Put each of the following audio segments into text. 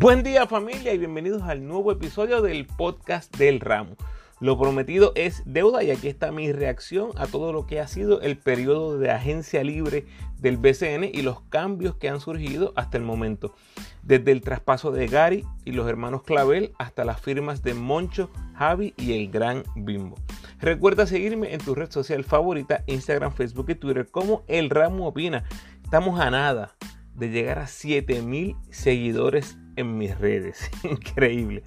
Buen día familia y bienvenidos al nuevo episodio del podcast del ramo. Lo prometido es deuda y aquí está mi reacción a todo lo que ha sido el periodo de agencia libre del BCN y los cambios que han surgido hasta el momento. Desde el traspaso de Gary y los hermanos Clavel hasta las firmas de Moncho, Javi y el Gran Bimbo. Recuerda seguirme en tu red social favorita, Instagram, Facebook y Twitter como El Ramo Opina. Estamos a nada de llegar a 7000 seguidores en mis redes. Increíble.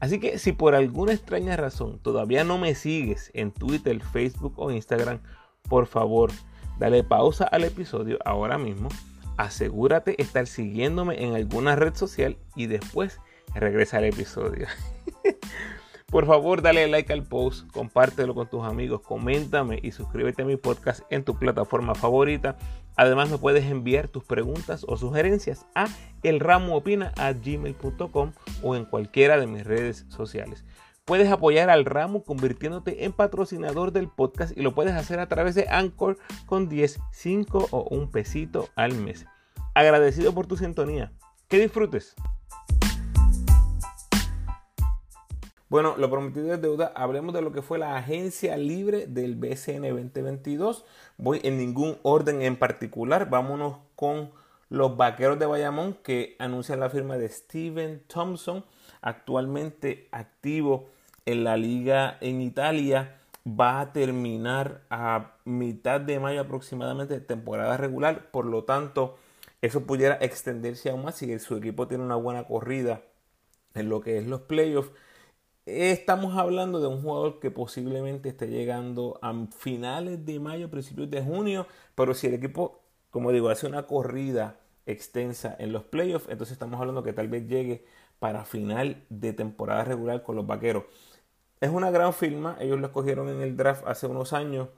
Así que si por alguna extraña razón todavía no me sigues en Twitter, Facebook o Instagram, por favor, dale pausa al episodio ahora mismo. Asegúrate estar siguiéndome en alguna red social y después regresa al episodio. Por favor, dale like al post, compártelo con tus amigos, coméntame y suscríbete a mi podcast en tu plataforma favorita. Además, me puedes enviar tus preguntas o sugerencias a elramoopina.gmail.com o en cualquiera de mis redes sociales. Puedes apoyar al ramo convirtiéndote en patrocinador del podcast y lo puedes hacer a través de Anchor con 10, 5 o un pesito al mes. Agradecido por tu sintonía. Que disfrutes. Bueno, lo prometido es deuda. Hablemos de lo que fue la agencia libre del BCN 2022. Voy en ningún orden en particular. Vámonos con los vaqueros de Bayamón que anuncian la firma de Steven Thompson, actualmente activo en la liga en Italia. Va a terminar a mitad de mayo aproximadamente de temporada regular. Por lo tanto, eso pudiera extenderse aún más si su equipo tiene una buena corrida en lo que es los playoffs Estamos hablando de un jugador que posiblemente esté llegando a finales de mayo, principios de junio, pero si el equipo, como digo, hace una corrida extensa en los playoffs, entonces estamos hablando que tal vez llegue para final de temporada regular con los Vaqueros. Es una gran firma, ellos lo escogieron en el draft hace unos años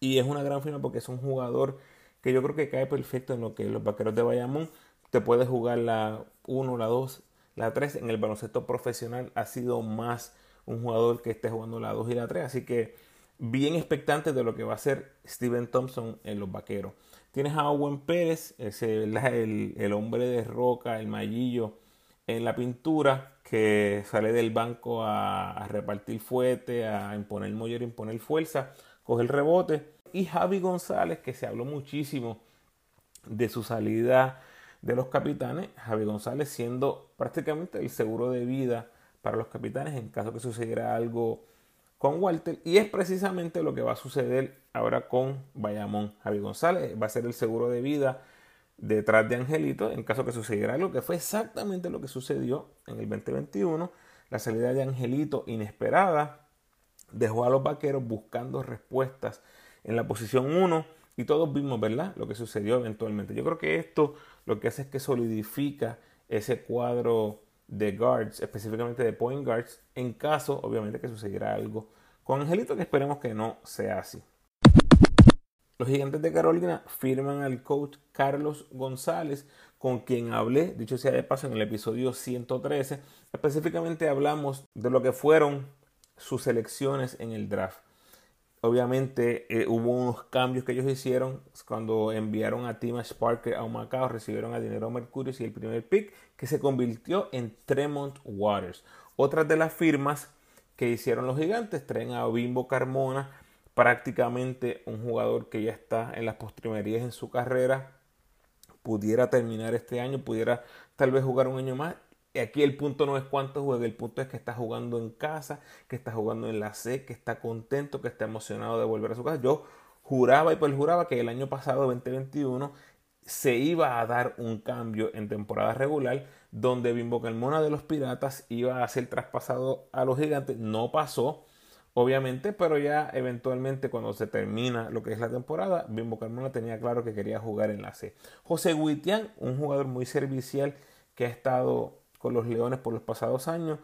y es una gran firma porque es un jugador que yo creo que cae perfecto en lo que los Vaqueros de Bayamón te puede jugar la 1, la 2, la 3 en el baloncesto profesional ha sido más un jugador que esté jugando la 2 y la 3. Así que bien expectante de lo que va a ser Steven Thompson en los vaqueros. Tienes a Owen Pérez, ese, el, el, hombre de roca, el mallillo en la pintura, que sale del banco a, repartir fuete, a imponer moller, imponer fuerza, coge el rebote. Y Javi González, que se habló muchísimo de su salida de los capitanes, Javi González siendo prácticamente el seguro de vida para los capitanes en caso que sucediera algo con Walter. Y es precisamente lo que va a suceder ahora con Bayamón. Javi González va a ser el seguro de vida detrás de Angelito en caso que sucediera algo que fue exactamente lo que sucedió en el 2021. La salida de Angelito inesperada dejó a los vaqueros buscando respuestas en la posición 1 y todos vimos, ¿verdad?, lo que sucedió eventualmente. Yo creo que esto lo que hace es que solidifica ese cuadro de guards, específicamente de point guards, en caso, obviamente, que sucediera algo con Angelito, que esperemos que no sea así. Los gigantes de Carolina firman al coach Carlos González, con quien hablé, dicho sea de paso, en el episodio 113. Específicamente hablamos de lo que fueron sus selecciones en el draft. Obviamente eh, hubo unos cambios que ellos hicieron cuando enviaron a Timash Parker a Macao, recibieron a Dinero Mercurio y el primer pick que se convirtió en Tremont Waters. Otras de las firmas que hicieron los gigantes traen a Bimbo Carmona, prácticamente un jugador que ya está en las postrimerías en su carrera, pudiera terminar este año, pudiera tal vez jugar un año más aquí el punto no es cuánto juega, el punto es que está jugando en casa, que está jugando en la C, que está contento, que está emocionado de volver a su casa. Yo juraba y juraba que el año pasado, 2021, se iba a dar un cambio en temporada regular donde Bimbo Carmona de los Piratas iba a ser traspasado a los gigantes. No pasó, obviamente, pero ya eventualmente cuando se termina lo que es la temporada, Bimbo Carmona tenía claro que quería jugar en la C. José Guitián, un jugador muy servicial que ha estado con los Leones por los pasados años.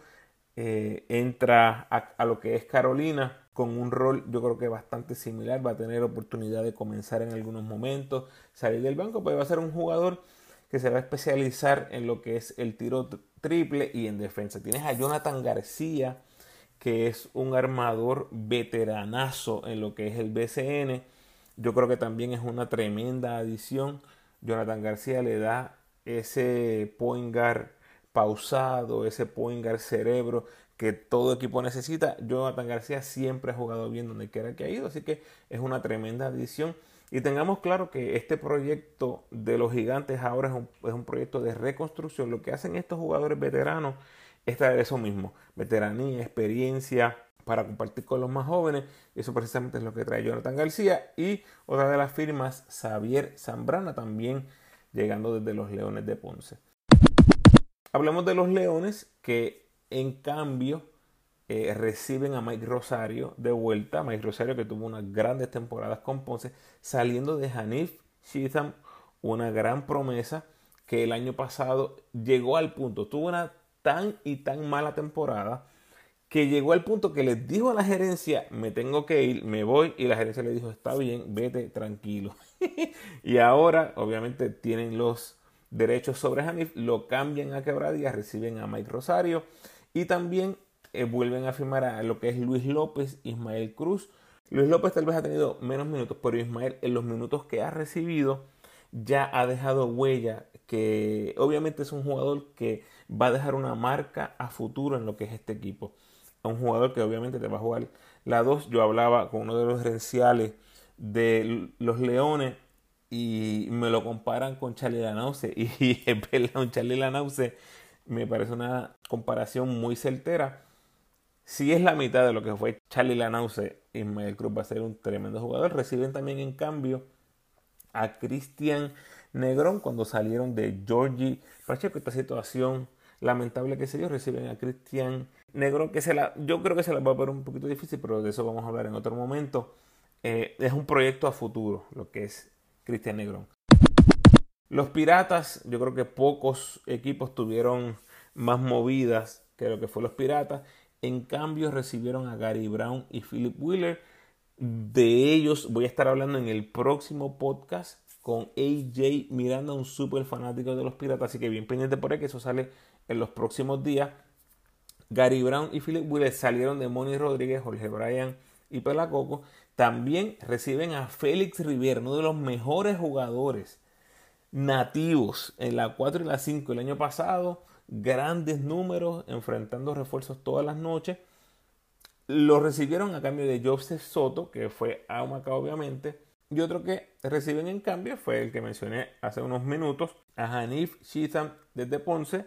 Eh, entra a, lo que es Carolina con un rol yo creo que bastante similar, va a tener oportunidad de comenzar en algunos momentos, salir del banco, pero va a ser un jugador que se va a especializar en lo que es el tiro triple y en defensa. Tienes a Jonathan García, que es un armador veteranazo en lo que es el BCN. Yo creo que también es una tremenda adición. Jonathan García le da ese point guard pausado, ese point guard cerebro que todo equipo necesita. Jonathan García siempre ha jugado bien donde quiera que ha ido, así que es una tremenda adición. Y tengamos claro que este proyecto de los gigantes ahora es un, es un proyecto de reconstrucción. Lo que hacen estos jugadores veteranos es traer eso mismo, veteranía, experiencia para compartir con los más jóvenes. Eso precisamente es lo que trae Jonathan García. Y otra de las firmas, Xavier Zambrana, también llegando desde los Leones de Ponce. Hablemos de los Leones que en cambio, eh, reciben a Mike Rosario de vuelta. Mike Rosario que tuvo unas grandes temporadas con Ponce, saliendo de Hanif Shitham, una gran promesa que el año pasado llegó al punto, tuvo una tan y tan mala temporada que llegó al punto que les dijo a la gerencia, me tengo que ir, me voy, y la gerencia le dijo, está bien, vete tranquilo. y ahora, obviamente, tienen los derechos sobre Hanif, lo cambian a quebradilla, reciben a Mike Rosario y también eh, vuelven a firmar a lo que es Luis López, Ismael Cruz. Luis López tal vez ha tenido menos minutos, pero Ismael en los minutos que ha recibido ya ha dejado huella que obviamente es un jugador que va a dejar una marca a futuro en lo que es este equipo. Un jugador que obviamente te va a jugar la 2. Yo hablaba con uno de los gerenciales de los Leones y me lo comparan con Charlie Lanause y es verdad, un Charlie Lanause me parece una comparación muy certera. Si es la mitad de lo que fue Charlie Lanause, Ismael Cruz va a ser un tremendo jugador. Reciben también en cambio a Cristian Negrón cuando salieron de Georgie Pacheco. Esta situación lamentable que se dio, reciben a Cristian Negrón, que se la, yo creo que se la va a ver un poquito difícil, pero de eso vamos a hablar en otro momento. Eh, es un proyecto a futuro lo que es Cristian Negrón. Los Piratas, yo creo que pocos equipos tuvieron más movidas que lo que fue los Piratas. En cambio, recibieron a Gary Brown y Philip Wheeler. De ellos voy a estar hablando en el próximo podcast con AJ Miranda, un súper fanático de los Piratas. Así que bien pendiente por ahí, que eso sale en los próximos días. Gary Brown y Philip Wheeler salieron de Moni Rodríguez, Jorge Bryan y Pelacoco. También reciben a Félix Rivera, uno de los mejores jugadores nativos en la 4 y la 5 el año pasado, grandes números, enfrentando refuerzos todas las noches. Lo recibieron a cambio de Joseph Soto, que fue a obviamente. Y otro que reciben en cambio fue el que mencioné hace unos minutos, a Hanif Shitham desde Ponce.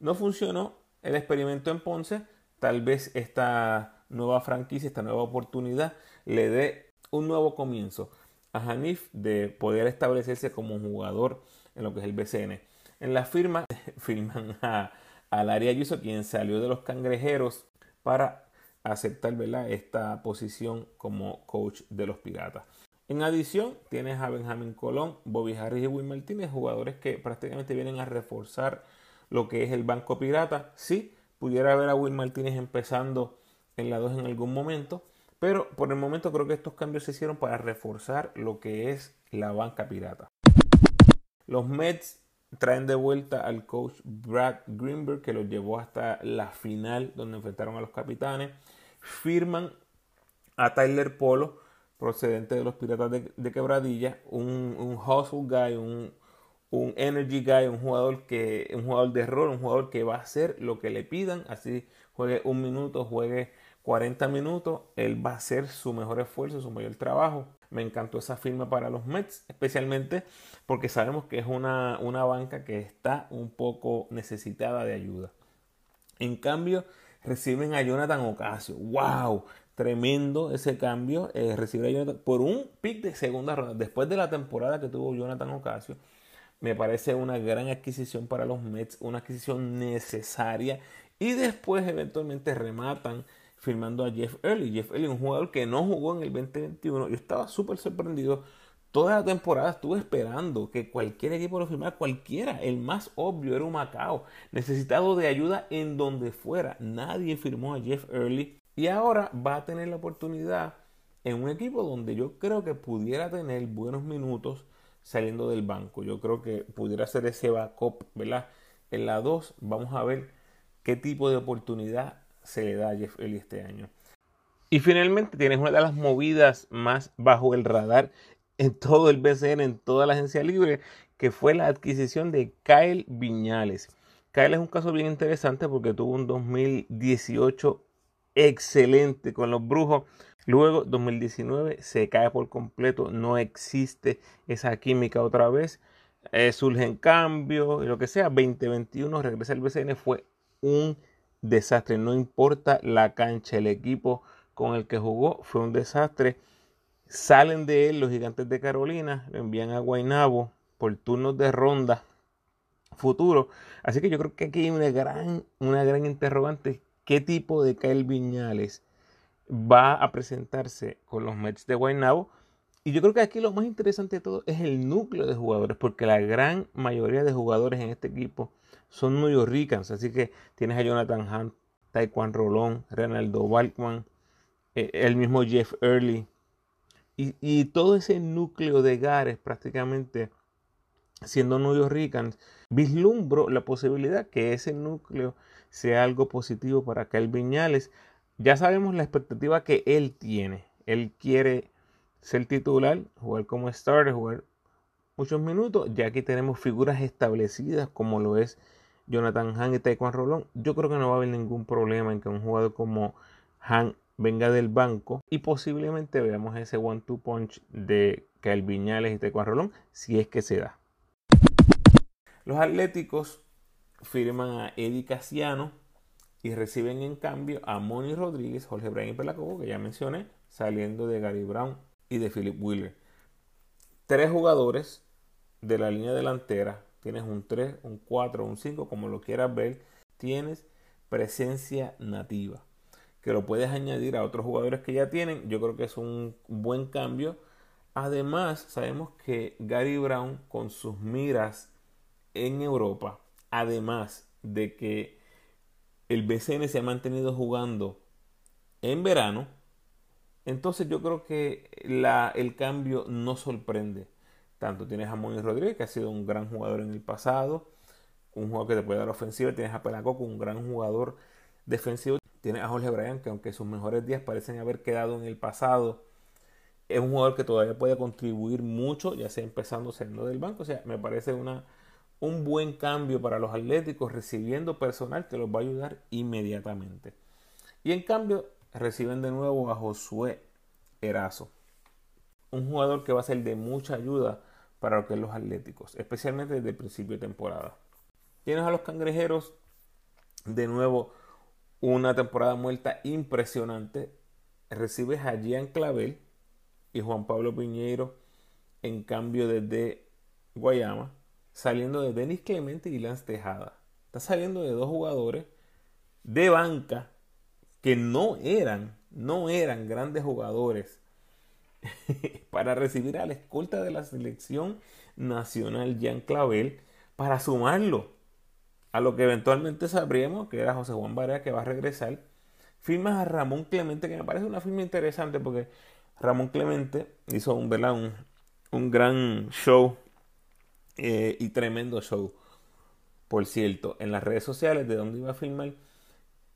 No funcionó el experimento en Ponce. Tal vez esta nueva franquicia, esta nueva oportunidad le dé un nuevo comienzo a Hanif de poder establecerse como un jugador en lo que es el BCN. En la firma firman a, a Larry Ayuso, quien salió de los cangrejeros para aceptar esta posición como coach de los Piratas. En adición, tienes a Benjamín Colón, Bobby Harris y Will Martínez, jugadores que prácticamente vienen a reforzar lo que es el banco pirata. Sí, pudiera ver a Will Martínez empezando en la 2 en algún momento, pero por el momento creo que estos cambios se hicieron para reforzar lo que es la banca pirata. Los Mets traen de vuelta al coach Brad Greenberg que los llevó hasta la final donde enfrentaron a los capitanes. Firman a Tyler Polo, procedente de los Piratas de, Quebradilla, un, hustle guy, un, un, energy guy, un jugador que un jugador de rol, un jugador que va a hacer lo que le pidan, así juegue un minuto, juegue 40 minutos, él va a hacer su mejor esfuerzo, su mayor trabajo. Me encantó esa firma para los Mets, especialmente porque sabemos que es una, una banca que está un poco necesitada de ayuda. En cambio, reciben a Jonathan Ocasio. ¡Wow! Tremendo ese cambio. Eh, recibir a Jonathan por un pick de segunda ronda. Después de la temporada que tuvo Jonathan Ocasio, me parece una gran adquisición para los Mets, una adquisición necesaria. Y después, eventualmente, rematan firmando a Jeff Early. Jeff Early, un jugador que no jugó en el 2021. Yo estaba súper sorprendido. Toda la temporada estuve esperando que cualquier equipo lo firmara, cualquiera. El más obvio era un Macao, necesitado de ayuda en donde fuera. Nadie firmó a Jeff Early y ahora va a tener la oportunidad en un equipo donde yo creo que pudiera tener buenos minutos saliendo del banco. Yo creo que pudiera ser ese backup, ¿verdad? En la 2 vamos a ver qué tipo de oportunidad se le da a Jeff Ellie este año. Y finalmente tienes una de las movidas más bajo el radar en todo el BCN, en toda la agencia libre, que fue la adquisición de Kyle Viñales. Kyle es un caso bien interesante porque tuvo un 2018 excelente con los brujos. Luego, 2019 se cae por completo, no existe esa química otra vez. Eh, surgen cambios lo que sea. 2021 regresa al BCN, fue un desastre. No importa la cancha, el equipo con el que jugó fue un desastre. Salen de él los gigantes de Carolina, lo envían a Guaynabo por turnos de ronda futuro. Así que yo creo que aquí hay una gran, una gran interrogante. ¿Qué tipo de Kyle Viñales va a presentarse con los Mets de Guaynabo? Y yo creo que aquí lo más interesante de todo es el núcleo de jugadores, porque la gran mayoría de jugadores en este equipo son New Ricans. Así que tienes a Jonathan Hunt, Taekwondo Rolón, Renaldo Balkman, eh, el mismo Jeff Early. Y, todo ese núcleo de Gares prácticamente siendo New Ricans, vislumbro la posibilidad que ese núcleo sea algo positivo para Kyle Viñales. Ya sabemos la expectativa que él tiene. Él quiere ser titular, jugar como starter, jugar muchos minutos. Ya aquí tenemos figuras establecidas como lo es Jonathan Han y Taekwondo Rolón. Yo creo que no va a haber ningún problema en que un jugador como Han venga del banco y posiblemente veamos ese one-two punch de Kyle Viñales y Taekwondo Rolón si es que se da. Los Atléticos firman a Eddie Casiano y reciben en cambio a Moni Rodríguez, Jorge Bryan y Pelacobo, que ya mencioné, saliendo de Gary Brown y de Philip Wheeler. Tres jugadores de la línea delantera, tienes un 3, un 4, un 5, como lo quieras ver, tienes presencia nativa, que lo puedes añadir a otros jugadores que ya tienen, yo creo que es un buen cambio. Además, sabemos que Gary Brown con sus miras en Europa, además de que el BCN se ha mantenido jugando en verano, entonces yo creo que la, el cambio no sorprende. Tanto tienes a Moni Rodríguez, que ha sido un gran jugador en el pasado, un jugador que te puede dar ofensiva, tienes a Pelaco, un gran jugador defensivo, tienes a Jorge Bryan, que aunque sus mejores días parecen haber quedado en el pasado, es un jugador que todavía puede contribuir mucho, ya sea empezando siendo del banco. O sea, me parece una, un buen cambio para los atléticos, recibiendo personal que los va a ayudar inmediatamente. Y en cambio, reciben de nuevo a Josué Erazo, un jugador que va a ser de mucha ayuda para lo que es los atléticos, especialmente desde el principio de temporada. Tienes a los cangrejeros, de nuevo, una temporada muerta impresionante. Recibes a Gian Clavel y Juan Pablo Piñeiro en cambio desde Guayama, saliendo de Denis Clemente y Lance Tejada. Está saliendo de dos jugadores de banca que no eran, no eran grandes jugadores para recibir a la escolta de la selección nacional Jean Clavel para sumarlo a lo que eventualmente sabríamos que era José Juan Barea que va a regresar. Firmas a Ramón Clemente, que me parece una firma interesante porque Ramón Clemente hizo un, un, gran show eh, y tremendo show, por cierto, en las redes sociales de donde iba a filmar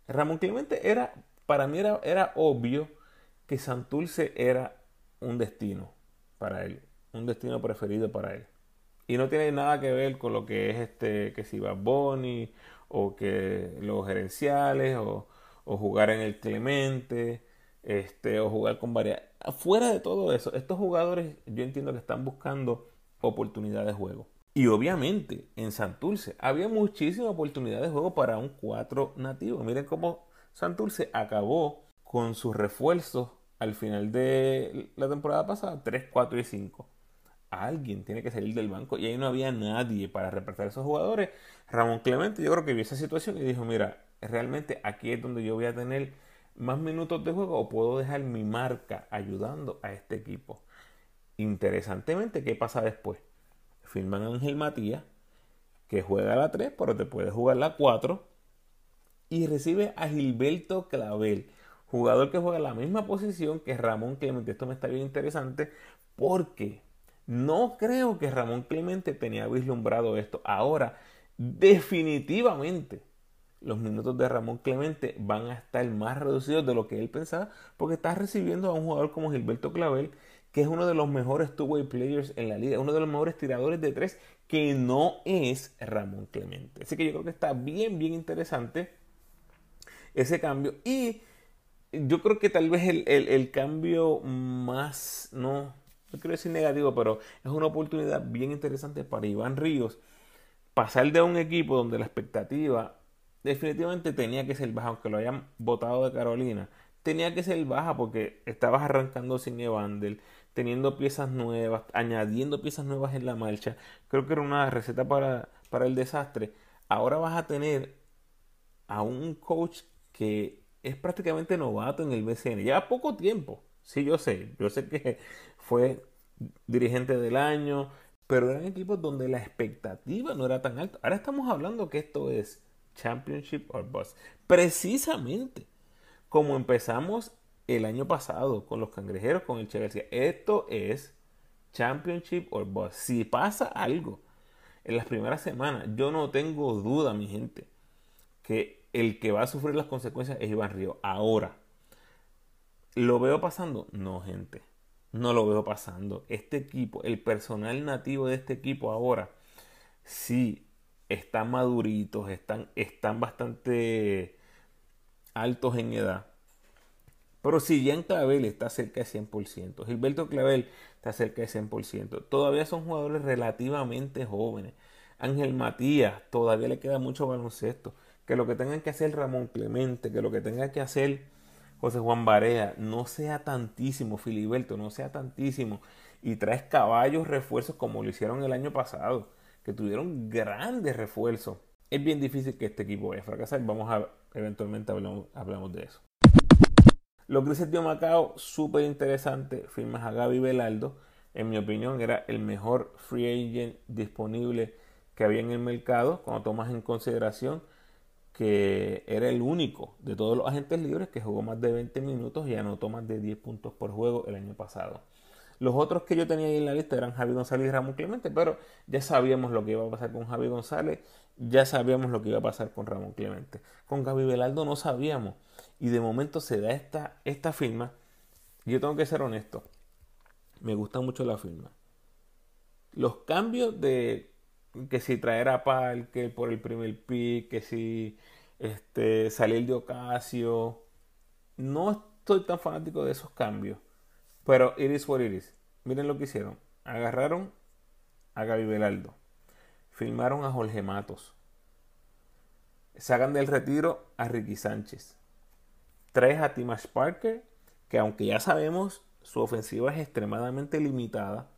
Ramón Clemente era, para mí era, era obvio que Santurce era un destino para él, un destino preferido para él. Y no tiene nada que ver con lo que es este, que si va Bonnie, o que los gerenciales, o, o, jugar en el Clemente, este, o jugar con varias. Fuera de todo eso, estos jugadores yo entiendo que están buscando oportunidades de juego. Y obviamente en Santurce había muchísima oportunidad de juego para un 4 nativo. Miren cómo Santurce acabó con sus refuerzos al final de la temporada pasada, 3, 4 y 5. Alguien tiene que salir del banco y ahí no había nadie para representar a esos jugadores. Ramón Clemente yo creo que vio esa situación y dijo, mira, realmente aquí es donde yo voy a tener más minutos de juego o puedo dejar mi marca ayudando a este equipo. Interesantemente, ¿qué pasa después? firman a Ángel Matías, que juega la 3, pero te puede jugar la 4. Y recibe a Gilberto Clavel, jugador que juega la misma posición que Ramón Clemente. Esto me está bien interesante porque no creo que Ramón Clemente tenía vislumbrado esto. Ahora, definitivamente, los minutos de Ramón Clemente van a estar más reducidos de lo que él pensaba porque está recibiendo a un jugador como Gilberto Clavel que es uno de los mejores two-way players en la liga, uno de los mejores tiradores de tres, que no es Ramón Clemente. Así que yo creo que está bien, bien interesante ese cambio. Y yo creo que tal vez el, cambio más, no, no quiero decir negativo, pero es una oportunidad bien interesante para Iván Ríos pasar de un equipo donde la expectativa definitivamente tenía que ser baja, aunque lo hayan votado de Carolina, tenía que ser baja porque estabas arrancando sin Evander, teniendo piezas nuevas, añadiendo piezas nuevas en la marcha. Creo que era una receta para, para el desastre. Ahora vas a tener a un coach que es prácticamente novato en el BCN. Lleva poco tiempo. Sí, yo sé. Yo sé que fue dirigente del año, pero eran equipos donde la expectativa no era tan alta. Ahora estamos hablando que esto es Championship or Bust. Precisamente como empezamos el año pasado con los cangrejeros, con el Che Esto es Championship or Bust. Si pasa algo en las primeras semanas, yo no tengo duda, mi gente, que el que va a sufrir las consecuencias es Iván Río. Ahora, ¿lo veo pasando? No, gente. No lo veo pasando. Este equipo, el personal nativo de este equipo ahora, sí están maduritos, están, están bastante altos en edad. Pero si Jean Clavel está cerca de 100%, Gilberto Clavel está cerca de 100%, todavía son jugadores relativamente jóvenes. Ángel Matías todavía le queda mucho baloncesto. Que lo que tengan que hacer Ramón Clemente, que lo que tenga que hacer José Juan Barea, no sea tantísimo, Filiberto, no sea tantísimo. Y traes caballos refuerzos como lo hicieron el año pasado, que tuvieron grandes refuerzos. Es bien difícil que este equipo vaya a fracasar. Vamos a, eventualmente hablamos, de eso. Los Grises de Macao, súper interesante. Firmas a Gaby Velardo. En mi opinión, era el mejor free agent disponible que había en el mercado. Cuando tomas en consideración que era el único de todos los agentes libres que jugó más de 20 minutos y anotó más de 10 puntos por juego el año pasado. Los otros que yo tenía ahí en la lista eran Javi González y Ramón Clemente, pero ya sabíamos lo que iba a pasar con Javi González, ya sabíamos lo que iba a pasar con Ramón Clemente. Con Gaby Velardo no sabíamos y de momento se da esta, esta firma. Yo tengo que ser honesto, me gusta mucho la firma. Los cambios de que si traer a Parker por el primer pick, que si este, salir de Ocasio, no estoy tan fanático de esos cambios. Pero iris por iris. Miren lo que hicieron. Agarraron a Gaby Velardo. Filmaron a Jorge Matos. Sacan del retiro a Ricky Sánchez traes a Timash Parker, que aunque ya sabemos su ofensiva es extremadamente limitada,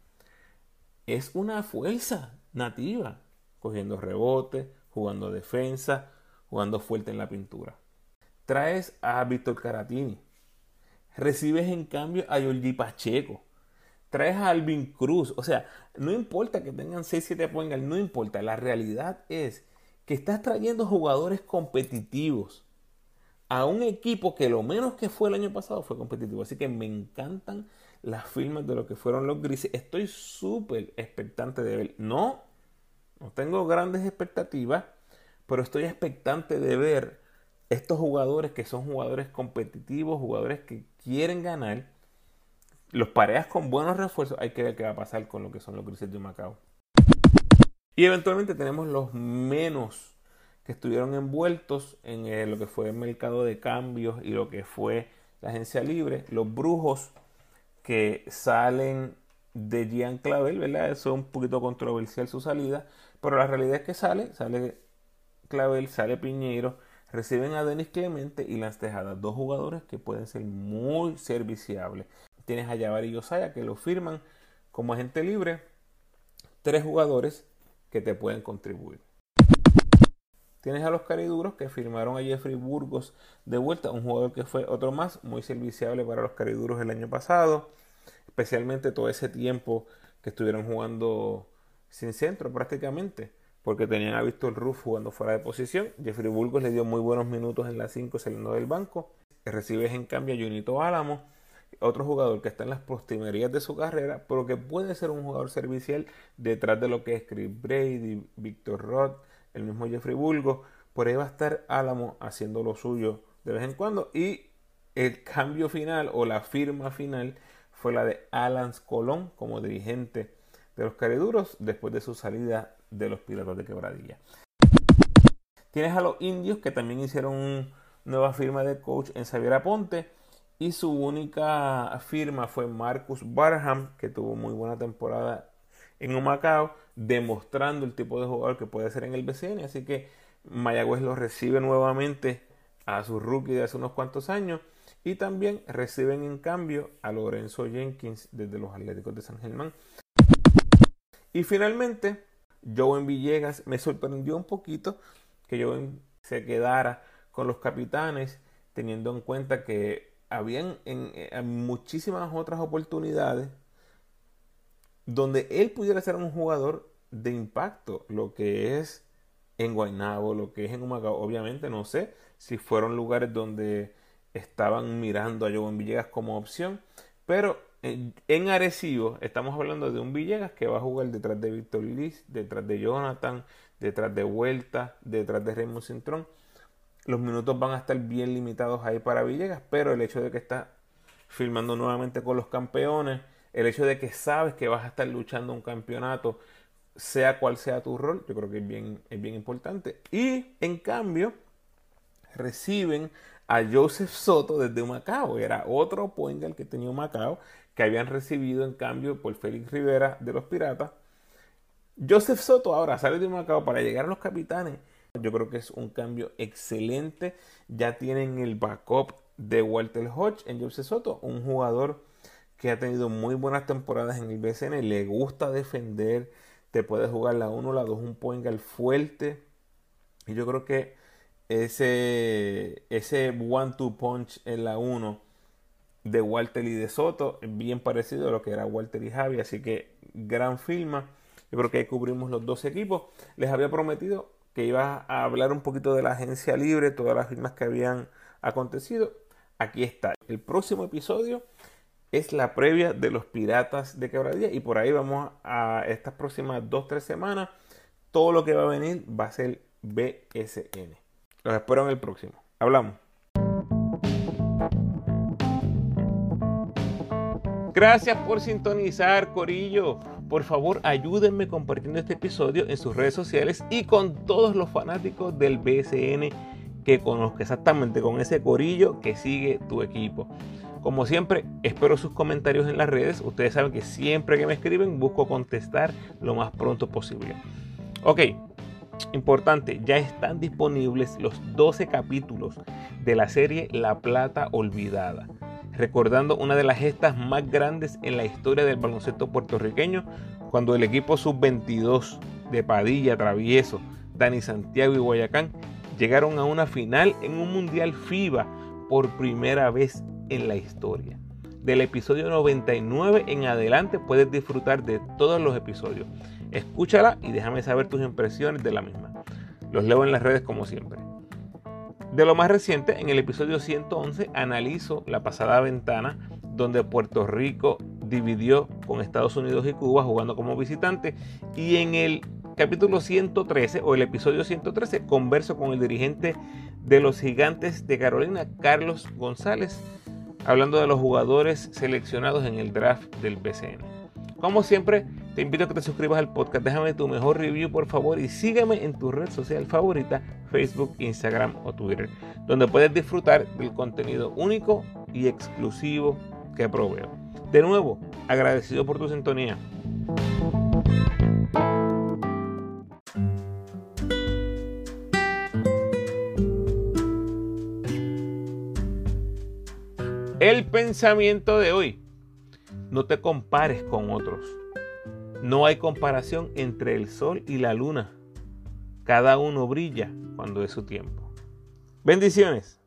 es una fuerza nativa, cogiendo rebote, jugando defensa, jugando fuerte en la pintura. Traes a Víctor Caratini. Recibes en cambio a Georgie Pacheco. Traes a Alvin Cruz. O sea, no importa que tengan 6-7 points, no importa. La realidad es que estás trayendo jugadores competitivos a un equipo que lo menos que fue el año pasado fue competitivo. Así que me encantan las firmas de lo que fueron los grises. Estoy súper expectante de ver. No, no tengo grandes expectativas, pero estoy expectante de ver estos jugadores que son jugadores competitivos, jugadores que quieren ganar. Los pareas con buenos refuerzos. Hay que ver qué va a pasar con lo que son los grises de Macao. Y eventualmente tenemos los menos que estuvieron envueltos en eh, lo que fue el mercado de cambios y lo que fue la agencia libre, los brujos que salen de Gian Clavel, ¿verdad? Eso es un poquito controversial su salida, pero la realidad es que sale, sale Clavel, sale Piñeiro, reciben a Denis Clemente y las Tejadas, dos jugadores que pueden ser muy serviciables. Tienes a Yavar y Yosaya que lo firman como agente libre, tres jugadores que te pueden contribuir. Tienes a los cariduros que firmaron a Jeffrey Burgos de vuelta, un jugador que fue otro más, muy serviciable para los cariduros el año pasado, especialmente todo ese tiempo que estuvieron jugando sin centro prácticamente, porque tenían a Víctor Ruff jugando fuera de posición. Jeffrey Burgos le dio muy buenos minutos en la 5 saliendo del banco. Recibes en cambio a Junito Álamo, otro jugador que está en las postrimerías de su carrera, pero que puede ser un jugador servicial detrás de lo que es Chris Brady, Víctor Roth el mismo Jeffrey Bulgo. Por ahí va a estar Álamo haciendo lo suyo de vez en cuando. Y el cambio final o la firma final fue la de Alan Colón como dirigente de los Cariduros después de su salida de los Piratas de Quebradilla. Tienes a los indios que también hicieron una nueva firma de coach en Xavier Aponte y su única firma fue Marcus Barham que tuvo muy buena temporada en Humacao demostrando el tipo de jugador que puede ser en el BCN así que Mayagüez lo recibe nuevamente a su rookie de hace unos cuantos años y también reciben en cambio a Lorenzo Jenkins desde los Atléticos de San Germán. Y finalmente, Joven Villegas me sorprendió un poquito que Joven se quedara con los capitanes, teniendo en cuenta que habían en, muchísimas otras oportunidades donde él pudiera ser un jugador de impacto, lo que es en Guaynabo, lo que es en Humacao. Obviamente no sé si fueron lugares donde estaban mirando a Joven Villegas como opción, pero en, Arecibo estamos hablando de un Villegas que va a jugar detrás de Víctor Liz, detrás de Jonathan, detrás de Vuelta, detrás de Raymond Cintrón. Los minutos van a estar bien limitados ahí para Villegas, pero el hecho de que está filmando nuevamente con los campeones, el hecho de que sabes que vas a estar luchando un campeonato, sea cual sea tu rol, yo creo que es bien, es bien importante. Y en cambio, reciben a Joseph Soto desde Macao. Era otro point que tenía Macao, que habían recibido en cambio por Félix Rivera de los Piratas. Joseph Soto ahora sale de Macao para llegar a los capitanes. Yo creo que es un cambio excelente. Ya tienen el backup de Walter Hodge en Joseph Soto, un jugador que ha tenido muy buenas temporadas en el BCN, le gusta defender, te puede jugar la 1, la 2, un point fuerte. Y yo creo que ese, ese one-two punch en la 1 de Walter y de Soto, bien parecido a lo que era Walter y Javi, así que gran firma. Yo creo que ahí cubrimos los dos equipos. Les había prometido que iba a hablar un poquito de la agencia libre, todas las firmas que habían acontecido. Aquí está. El próximo episodio es la previa de los Piratas de Quebradilla y por ahí vamos a estas próximas 2-3 semanas. Todo lo que va a venir va a ser BSN. Los espero en el próximo. Hablamos. Gracias por sintonizar, Corillo. Por favor, ayúdenme compartiendo este episodio en sus redes sociales y con todos los fanáticos del BSN que conozco exactamente con ese corillo que sigue tu equipo. Como siempre, espero sus comentarios en las redes. Ustedes saben que siempre que me escriben busco contestar lo más pronto posible. Ok, Importante, ya están disponibles los 12 capítulos de la serie La Plata Olvidada, recordando una de las gestas más grandes en la historia del baloncesto puertorriqueño, cuando el equipo sub-22 de Padilla, Travieso, Dani Santiago y Guayacán llegaron a una final en un Mundial FIBA por primera vez en la historia. Del episodio 99 en adelante puedes disfrutar de todos los episodios. Escúchala y déjame saber tus impresiones de la misma. Los leo en las redes como siempre. De lo más reciente, en el episodio 111 analizo la pasada ventana donde Puerto Rico dividió con Estados Unidos y Cuba jugando como visitante y en el capítulo 113 o el episodio 113 converso con el dirigente de los gigantes de Carolina, Carlos González, hablando de los jugadores seleccionados en el draft del BCN. Como siempre, te invito a que te suscribas al podcast, déjame tu mejor review por favor y sígueme en tu red social favorita, Facebook, Instagram o Twitter, donde puedes disfrutar del contenido único y exclusivo que proveo. De nuevo, agradecido por tu sintonía. Pensamiento de hoy. No te compares con otros. No hay comparación entre el sol y la luna. Cada uno brilla cuando es su tiempo. Bendiciones.